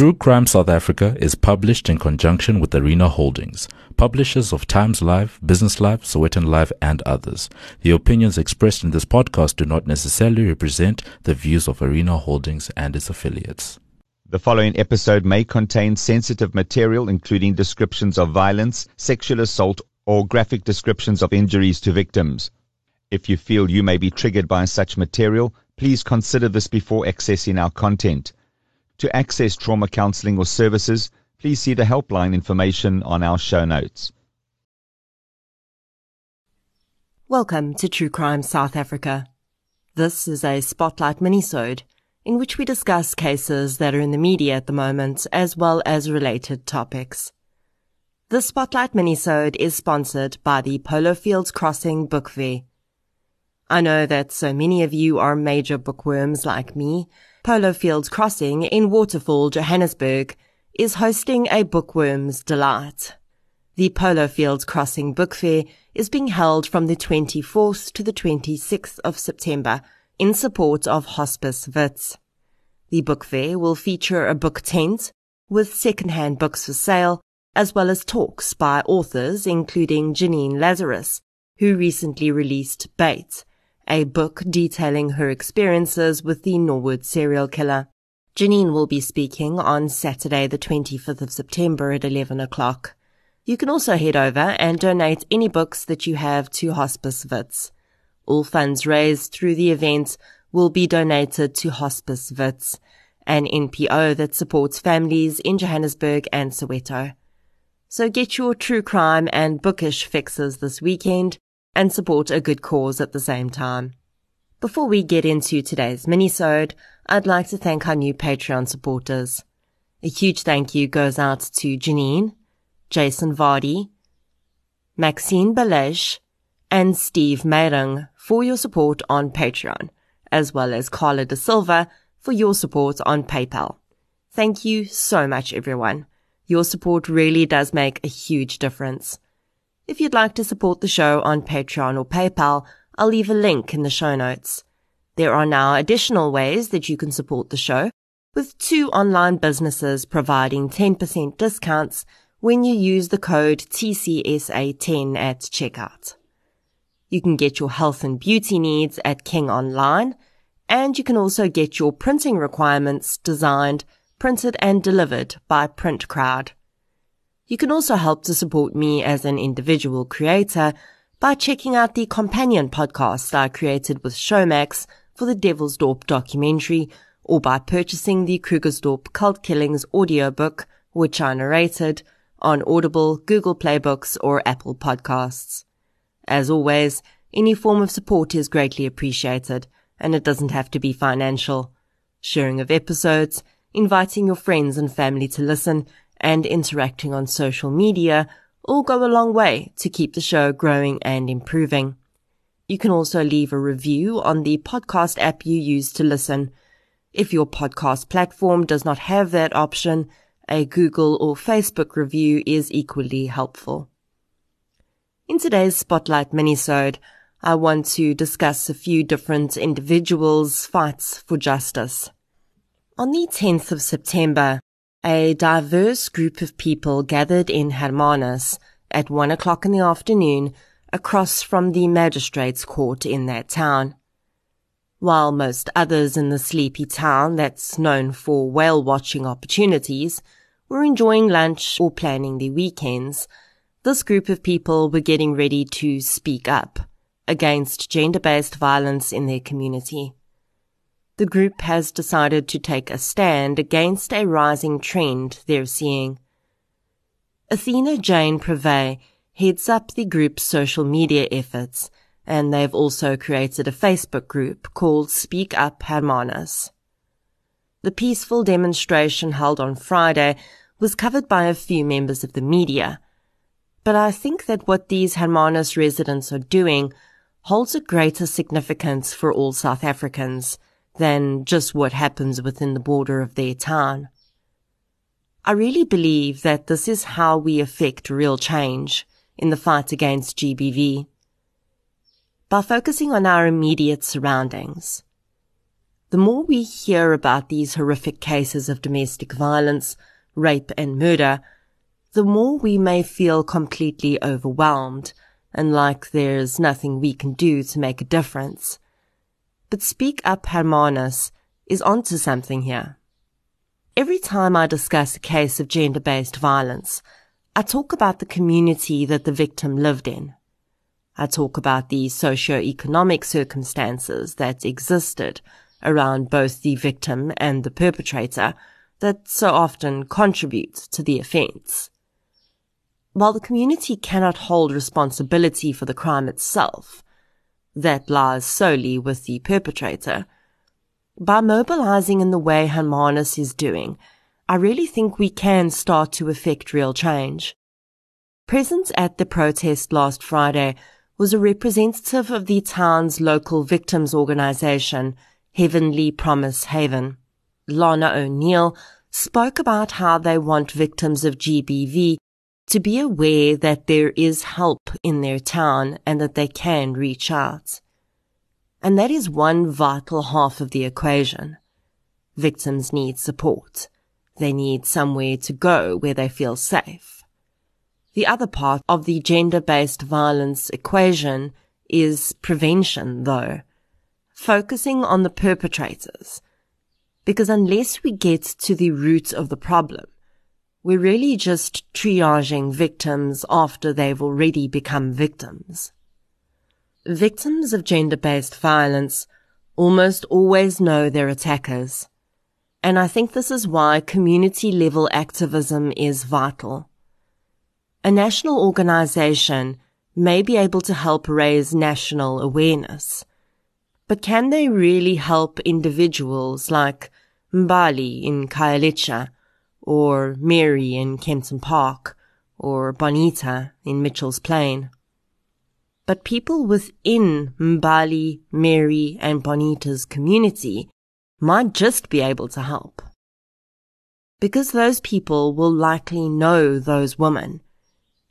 True Crime South Africa is published in conjunction with Arena Holdings, publishers of Times Live, Business Live, Sowetan Live, and others. The opinions expressed in this podcast do not necessarily represent the views of Arena Holdings and its affiliates. The following episode may contain sensitive material, including descriptions of violence, sexual assault, or graphic descriptions of injuries to victims. If you feel you may be triggered by such material, please consider this before accessing our content. To access trauma counseling or services, please see the helpline information on our show notes. Welcome to True Crime South Africa. This is a spotlight minisode in which we discuss cases that are in the media at the moment as well as related topics. The spotlight minisode is sponsored by the Polo Fields Crossing Book Fair. I know that so many of you are major bookworms like me Polo Fields Crossing in Waterfall, Johannesburg, is hosting a bookworm's delight. The Polo Fields Crossing Book Fair is being held from the 24th to the 26th of September in support of Hospice Wits. The book fair will feature a book tent with second-hand books for sale, as well as talks by authors including Janine Lazarus, who recently released Bait, a book detailing her experiences with the Norwood serial killer. Janine will be speaking on Saturday, the 25th of September at 11 o'clock. You can also head over and donate any books that you have to Hospice Wits. All funds raised through the event will be donated to Hospice Wits, an NPO that supports families in Johannesburg and Soweto. So get your true crime and bookish fixes this weekend and support a good cause at the same time. Before we get into today's minisode, I'd like to thank our new Patreon supporters. A huge thank you goes out to Janine, Jason Vardy, Maxine Balej, and Steve Meirung for your support on Patreon, as well as Carla De Silva for your support on PayPal. Thank you so much, everyone. Your support really does make a huge difference. If you'd like to support the show on Patreon or PayPal, I'll leave a link in the show notes. There are now additional ways that you can support the show, with two online businesses providing 10% discounts when you use the code TCSA10 at checkout. You can get your health and beauty needs at King Online, and you can also get your printing requirements designed, printed and delivered by Print Crowd. You can also help to support me as an individual creator by checking out the companion podcast I created with Showmax for the Devilsdorp documentary or by purchasing the Krugersdorp Cult Killings audiobook, which I narrated, on Audible, Google Play Books, or Apple Podcasts. As always, any form of support is greatly appreciated, and it doesn't have to be financial. Sharing of episodes, inviting your friends and family to listen, and interacting on social media all go a long way to keep the show growing and improving. You can also leave a review on the podcast app you use to listen. If your podcast platform does not have that option, a Google or Facebook review is equally helpful. In today's Spotlight minisode, I want to discuss a few different individuals' fights for justice. On the 10th of September, a diverse group of people gathered in Hermanus at one o'clock in the afternoon across from the magistrate's court in that town. While most others in the sleepy town that's known for whale watching opportunities were enjoying lunch or planning their weekends, this group of people were getting ready to speak up against gender-based violence in their community the group has decided to take a stand against a rising trend they're seeing. Athena Jane Preve heads up the group's social media efforts, and they've also created a Facebook group called Speak Up Hermanus. The peaceful demonstration held on Friday was covered by a few members of the media, but I think that what these Hermanus residents are doing holds a greater significance for all South Africans – than just what happens within the border of their town. I really believe that this is how we affect real change in the fight against GBV. By focusing on our immediate surroundings. The more we hear about these horrific cases of domestic violence, rape and murder, the more we may feel completely overwhelmed and like there's nothing we can do to make a difference. But Speak Up Hermanus is onto something here. Every time I discuss a case of gender-based violence, I talk about the community that the victim lived in. I talk about the socio-economic circumstances that existed around both the victim and the perpetrator that so often contribute to the offense. While the community cannot hold responsibility for the crime itself, that lies solely with the perpetrator. By mobilizing in the way Hermanus is doing, I really think we can start to effect real change. Present at the protest last Friday was a representative of the town's local victims organization, Heavenly Promise Haven. Lana O'Neill spoke about how they want victims of GBV to be aware that there is help in their town and that they can reach out. And that is one vital half of the equation. Victims need support. They need somewhere to go where they feel safe. The other part of the gender-based violence equation is prevention, though, focusing on the perpetrators. Because unless we get to the root of the problem, we're really just triaging victims after they've already become victims. Victims of gender-based violence almost always know their attackers. And I think this is why community level activism is vital. A national organization may be able to help raise national awareness. But can they really help individuals like Mbali in Khayelitsha or Mary in Kempton Park, or Bonita in Mitchell's Plain. But people within Mbali, Mary, and Bonita's community might just be able to help. Because those people will likely know those women,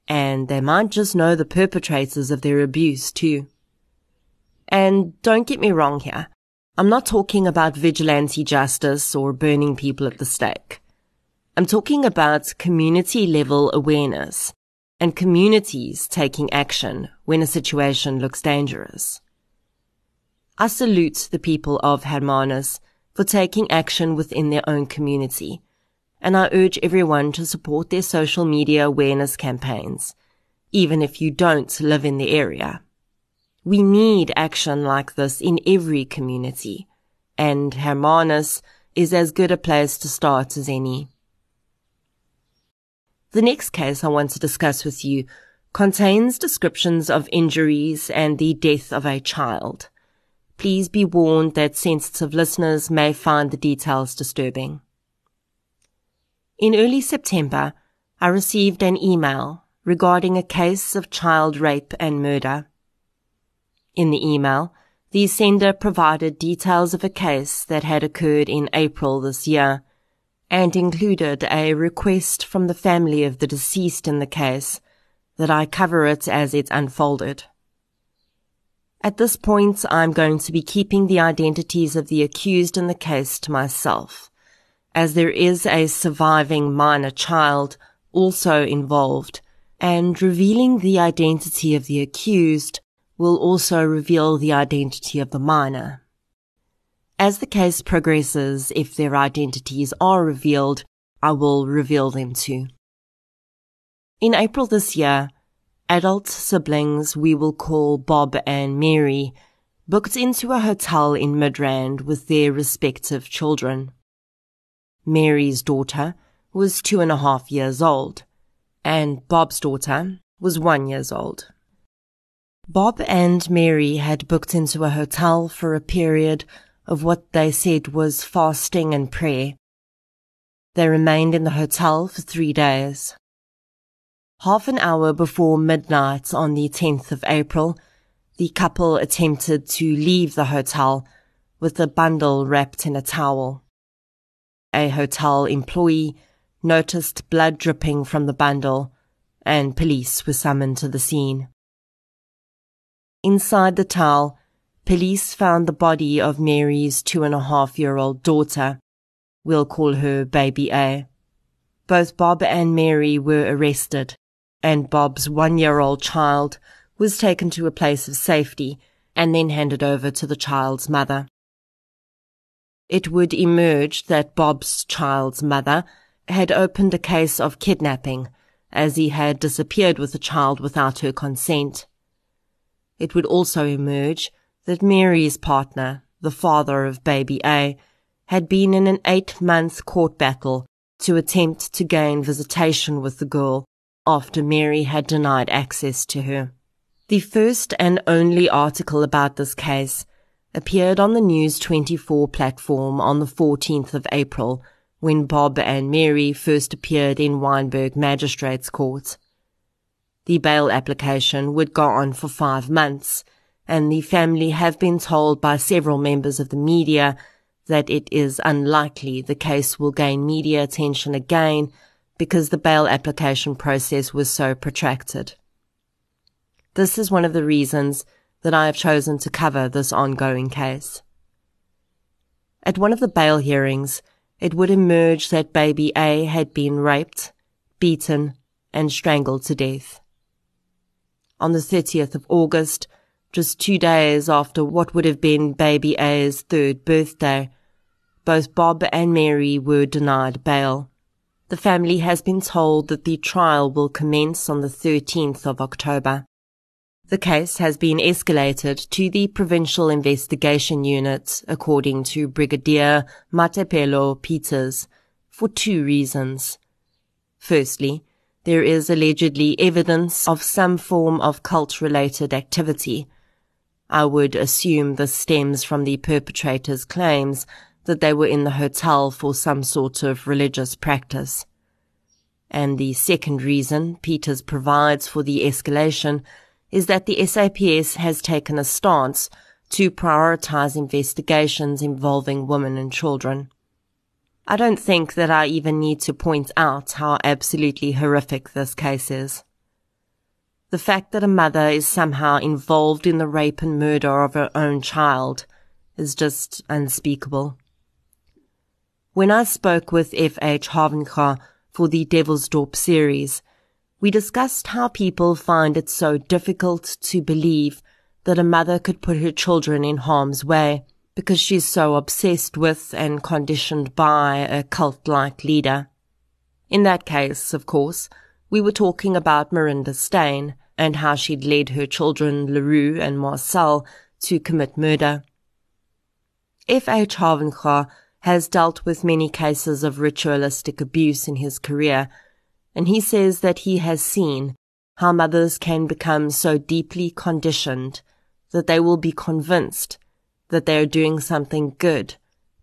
and they might just know the perpetrators of their abuse too. And don't get me wrong here. I'm not talking about vigilante justice or burning people at the stake. I'm talking about community level awareness and communities taking action when a situation looks dangerous. I salute the people of Hermanus for taking action within their own community, and I urge everyone to support their social media awareness campaigns, even if you don't live in the area. We need action like this in every community, and Hermanus is as good a place to start as any. The next case I want to discuss with you contains descriptions of injuries and the death of a child. Please be warned that sensitive listeners may find the details disturbing. In early September, I received an email regarding a case of child rape and murder. In the email, the sender provided details of a case that had occurred in April this year and included a request from the family of the deceased in the case that I cover it as it unfolded. At this point, I'm going to be keeping the identities of the accused in the case to myself, as there is a surviving minor child also involved, and revealing the identity of the accused will also reveal the identity of the minor. As the case progresses, if their identities are revealed, I will reveal them too. In April this year, adult siblings we will call Bob and Mary booked into a hotel in Midrand with their respective children. Mary's daughter was two and a half years old, and Bob's daughter was one years old. Bob and Mary had booked into a hotel for a period of what they said was fasting and prayer. They remained in the hotel for three days. Half an hour before midnight on the 10th of April, the couple attempted to leave the hotel with a bundle wrapped in a towel. A hotel employee noticed blood dripping from the bundle and police were summoned to the scene. Inside the towel, police found the body of Mary's two and a half year old daughter. We'll call her Baby A. Both Bob and Mary were arrested, and Bob's one year old child was taken to a place of safety and then handed over to the child's mother. It would emerge that Bob's child's mother had opened a case of kidnapping as he had disappeared with the child without her consent. It would also emerge that Mary's partner, the father of baby A, had been in an eight month court battle to attempt to gain visitation with the girl after Mary had denied access to her. The first and only article about this case appeared on the News 24 platform on the 14th of April when Bob and Mary first appeared in Wynberg Magistrates Court. The bail application would go on for five months and the family have been told by several members of the media that it is unlikely the case will gain media attention again because the bail application process was so protracted. This is one of the reasons that I have chosen to cover this ongoing case. At one of the bail hearings, it would emerge that baby A had been raped, beaten, and strangled to death. On the 30th of August, just two days after what would have been baby A's third birthday, both Bob and Mary were denied bail. The family has been told that the trial will commence on the 13th of October. The case has been escalated to the Provincial Investigation Unit, according to Brigadier Mathapelo Peters, for two reasons. Firstly, there is allegedly evidence of some form of cult-related activity, I would assume this stems from the perpetrator's claims that they were in the hotel for some sort of religious practice. And the second reason Peters provides for the escalation is that the SAPS has taken a stance to prioritize investigations involving women and children. I don't think that I even need to point out how absolutely horrific this case is. The fact that a mother is somehow involved in the rape and murder of her own child is just unspeakable. When I spoke with F.H. Havenkar for the Devilsdorp series, we discussed how people find it so difficult to believe that a mother could put her children in harm's way because she's so obsessed with and conditioned by a cult-like leader. In that case, of course, we were talking about Marinda Steyn and how she'd led her children Le Roux and Marcel to commit murder. F.H. Havenkar has dealt with many cases of ritualistic abuse in his career, and he says that he has seen how mothers can become so deeply conditioned that they will be convinced that they are doing something good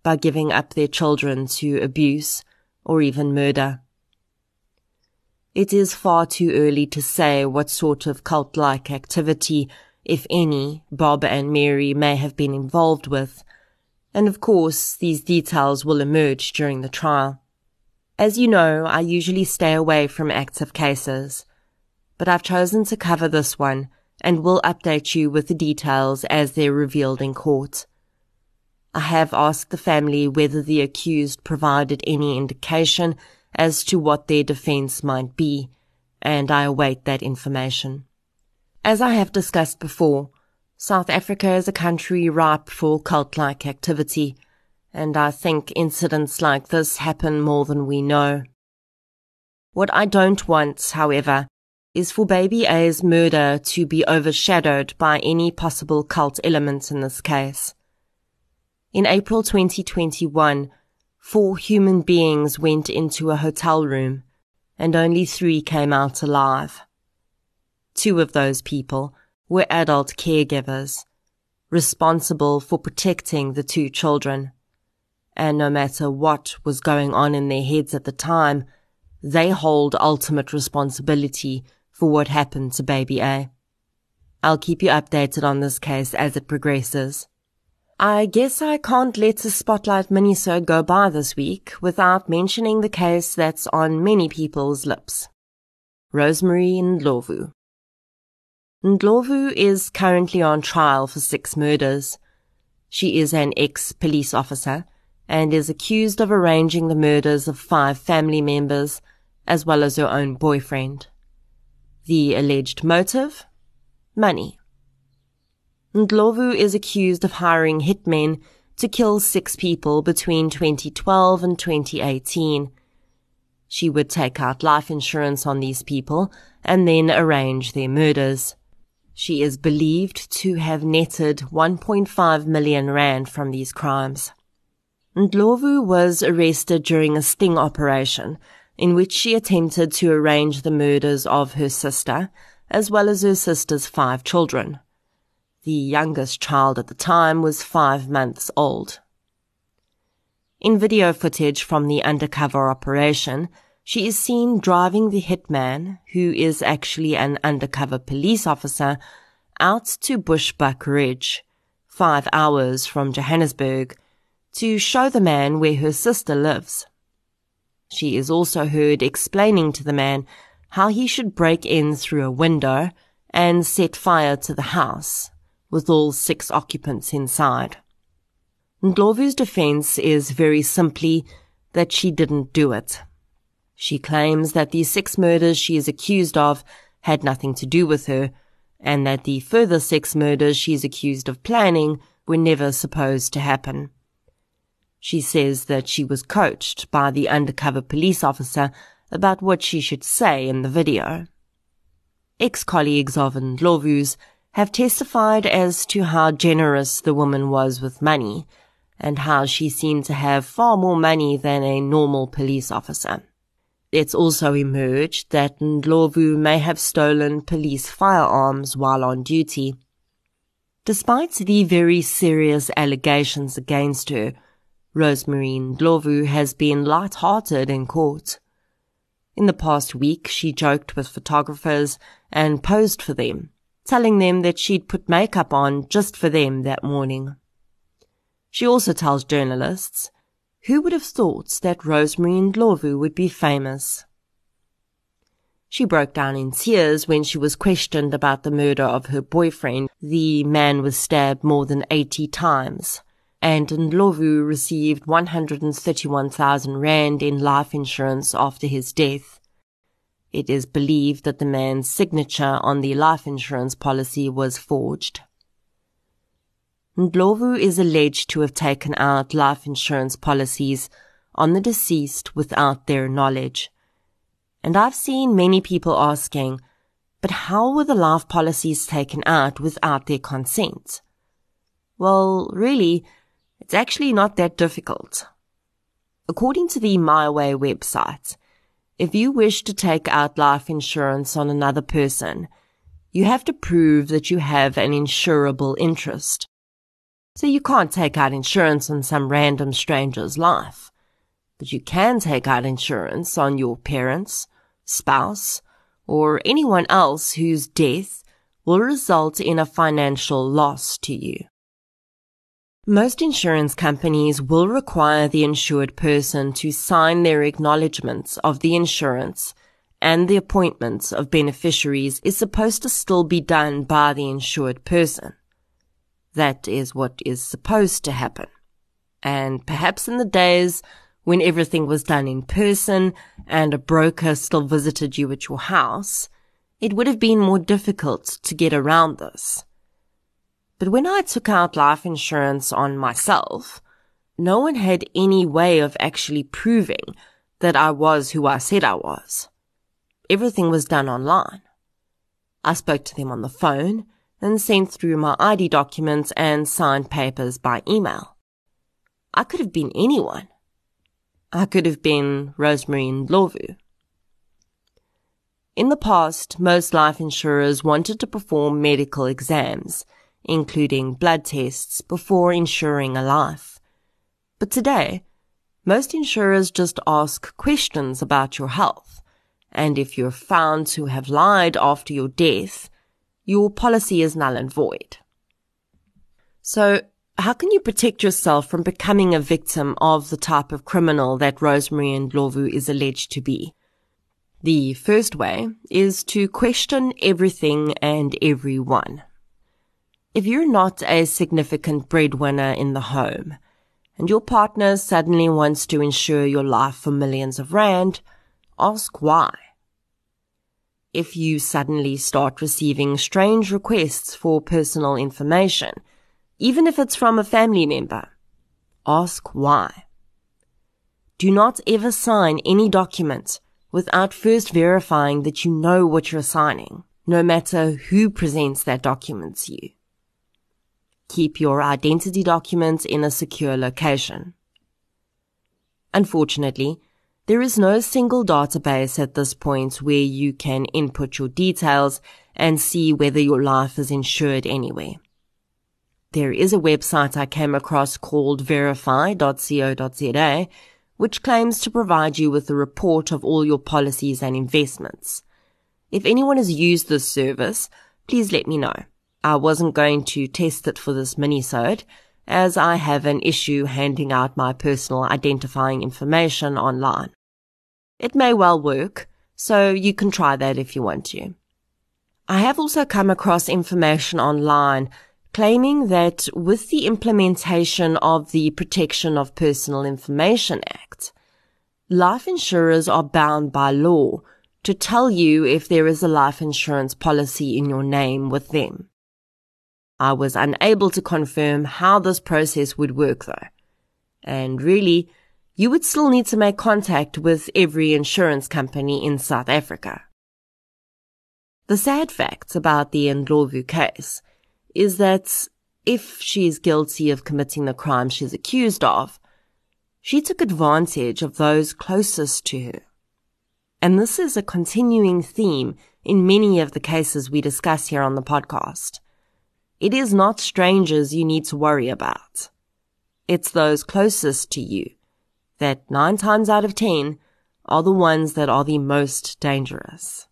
by giving up their children to abuse or even murder. It is far too early to say what sort of cult-like activity, if any, Bob and Mary may have been involved with. And of course, these details will emerge during the trial. As you know, I usually stay away from active cases, but I've chosen to cover this one and will update you with the details as they're revealed in court. I have asked the family whether the accused provided any indication as to what their defense might be, and I await that information. As I have discussed before, South Africa is a country ripe for cult-like activity, and I think incidents like this happen more than we know. What I don't want, however, is for baby A's murder to be overshadowed by any possible cult elements in this case. In April 2021, four human beings went into a hotel room and only three came out alive. Two of those people were adult caregivers responsible for protecting the two children. And no matter what was going on in their heads at the time, they hold ultimate responsibility for what happened to baby A. I'll keep you updated on this case as it progresses. I guess I can't let the Spotlight minisode go by this week without mentioning the case that's on many people's lips. Rosemary Ndlovu. Ndlovu is currently on trial for six murders. She is an ex-police officer and is accused of arranging the murders of five family members as well as her own boyfriend. The alleged motive? Money. Ndlovu is accused of hiring hitmen to kill six people between 2012 and 2018. She would take out life insurance on these people and then arrange their murders. She is believed to have netted 1.5 million rand from these crimes. Ndlovu was arrested during a sting operation in which she attempted to arrange the murders of her sister, as well as her sister's five children. The youngest child at the time was five months old. In video footage from the undercover operation, she is seen driving the hitman, who is actually an undercover police officer, out to Bushbuckridge, five hours from Johannesburg, to show the man where her sister lives. She is also heard explaining to the man how he should break in through a window and set fire to the house with all six occupants inside. Ndlovu's defense is very simply that she didn't do it. She claims that the six murders she is accused of had nothing to do with her, and that the further six murders she is accused of planning were never supposed to happen. She says that she was coached by the undercover police officer about what she should say in the video. Ex-colleagues of Ndlovu's have testified as to how generous the woman was with money and how she seemed to have far more money than a normal police officer. It's also emerged that Ndlovu may have stolen police firearms while on duty. Despite the very serious allegations against her, Rosemary Ndlovu has been light-hearted in court. In the past week, she joked with photographers and posed for them, telling them that she'd put makeup on just for them that morning. She also tells journalists, who would have thought that Rosemary and Ndlovu would be famous? She broke down in tears when she was questioned about the murder of her boyfriend. The man was stabbed more than 80 times, and Ndlovu received 131,000 rand in life insurance after his death. It is believed that the man's signature on the life insurance policy was forged. Ndlovu is alleged to have taken out life insurance policies on the deceased without their knowledge. And I've seen many people asking, but how were the life policies taken out without their consent? Well, really, it's actually not that difficult. According to the MiWay website, if you wish to take out life insurance on another person, you have to prove that you have an insurable interest. So you can't take out insurance on some random stranger's life. But you can take out insurance on your parents, spouse, or anyone else whose death will result in a financial loss to you. Most insurance companies will require the insured person to sign their acknowledgements of the insurance and the appointments of beneficiaries is supposed to still be done by the insured person. That is what is supposed to happen. And perhaps in the days when everything was done in person and a broker still visited you at your house, it would have been more difficult to get around this. But when I took out life insurance on myself, no one had any way of actually proving that I was who I said I was. Everything was done online. I spoke to them on the phone and sent through my ID documents and signed papers by email. I could have been anyone. I could have been Rosemary Ndlovu. In the past, most life insurers wanted to perform medical exams including blood tests, before insuring a life. But today, most insurers just ask questions about your health, and if you're found to have lied after your death, your policy is null and void. So, how can you protect yourself from becoming a victim of the type of criminal that Rosemary and Ndlovu is alleged to be? The first way is to question everything and everyone. If you're not a significant breadwinner in the home, and your partner suddenly wants to insure your life for millions of rand, ask why. If you suddenly start receiving strange requests for personal information, even if it's from a family member, ask why. Do not ever sign any document without first verifying that you know what you're signing, no matter who presents that document to you. Keep your identity documents in a secure location. Unfortunately, there is no single database at this point where you can input your details and see whether your life is insured anywhere. There is a website I came across called verify.co.za which claims to provide you with a report of all your policies and investments. If anyone has used this service, please let me know. I wasn't going to test it for this minisode, as I have an issue handing out my personal identifying information online. It may well work, so you can try that if you want to. I have also come across information online claiming that with the implementation of the Protection of Personal Information Act, life insurers are bound by law to tell you if there is a life insurance policy in your name with them. I was unable to confirm how this process would work though. And really, you would still need to make contact with every insurance company in South Africa. The sad fact about the Ndlovu case is that if she is guilty of committing the crime she's accused of, she took advantage of those closest to her. And this is a continuing theme in many of the cases we discuss here on the podcast. It is not strangers you need to worry about. It's those closest to you that nine times out of ten are the ones that are the most dangerous.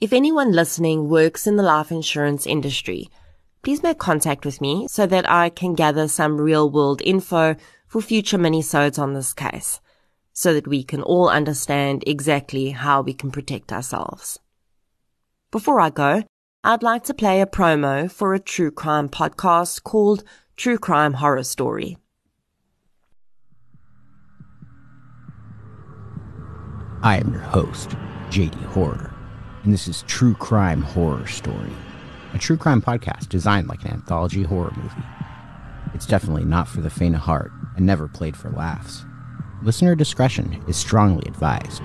If anyone listening works in the life insurance industry, please make contact with me so that I can gather some real world info for future minisodes on this case, so that we can all understand exactly how we can protect ourselves. Before I go, I'd like to play a promo for a true crime podcast called True Crime Horror Story. I am your host, JD Horror and this is True Crime Horror Story, a true crime podcast designed like an anthology horror movie. It's definitely not for the faint of heart and never played for laughs. Listener discretion is strongly advised.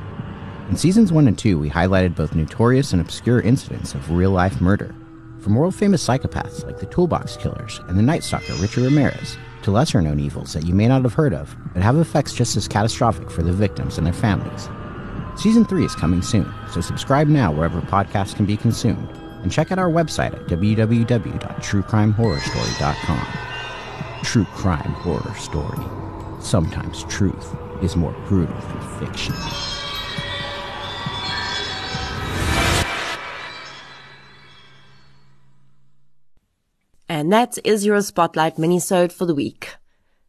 In seasons 1 and 2, we highlighted both notorious and obscure incidents of real life murder, from world famous psychopaths like the Toolbox Killers and the Night Stalker Richard Ramirez, to lesser known evils that you may not have heard of, but have effects just as catastrophic for the victims and their families. Season 3 is coming soon, so subscribe now wherever podcasts can be consumed, and check out our website at www.truecrimehorrorstory.com. True Crime Horror Story. Sometimes truth is more brutal than fiction. And that is your Spotlight minisode for the week.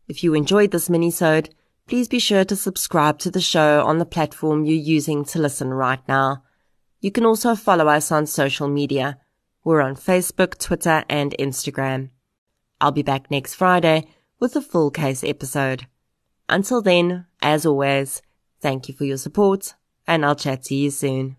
If you enjoyed this minisode, Please be sure to subscribe to the show on the platform you're using to listen right now. You can also follow us on social media. We're on Facebook, Twitter, and Instagram. I'll be back next Friday with a full case episode. Until then, as always, thank you for your support, and I'll chat to you soon.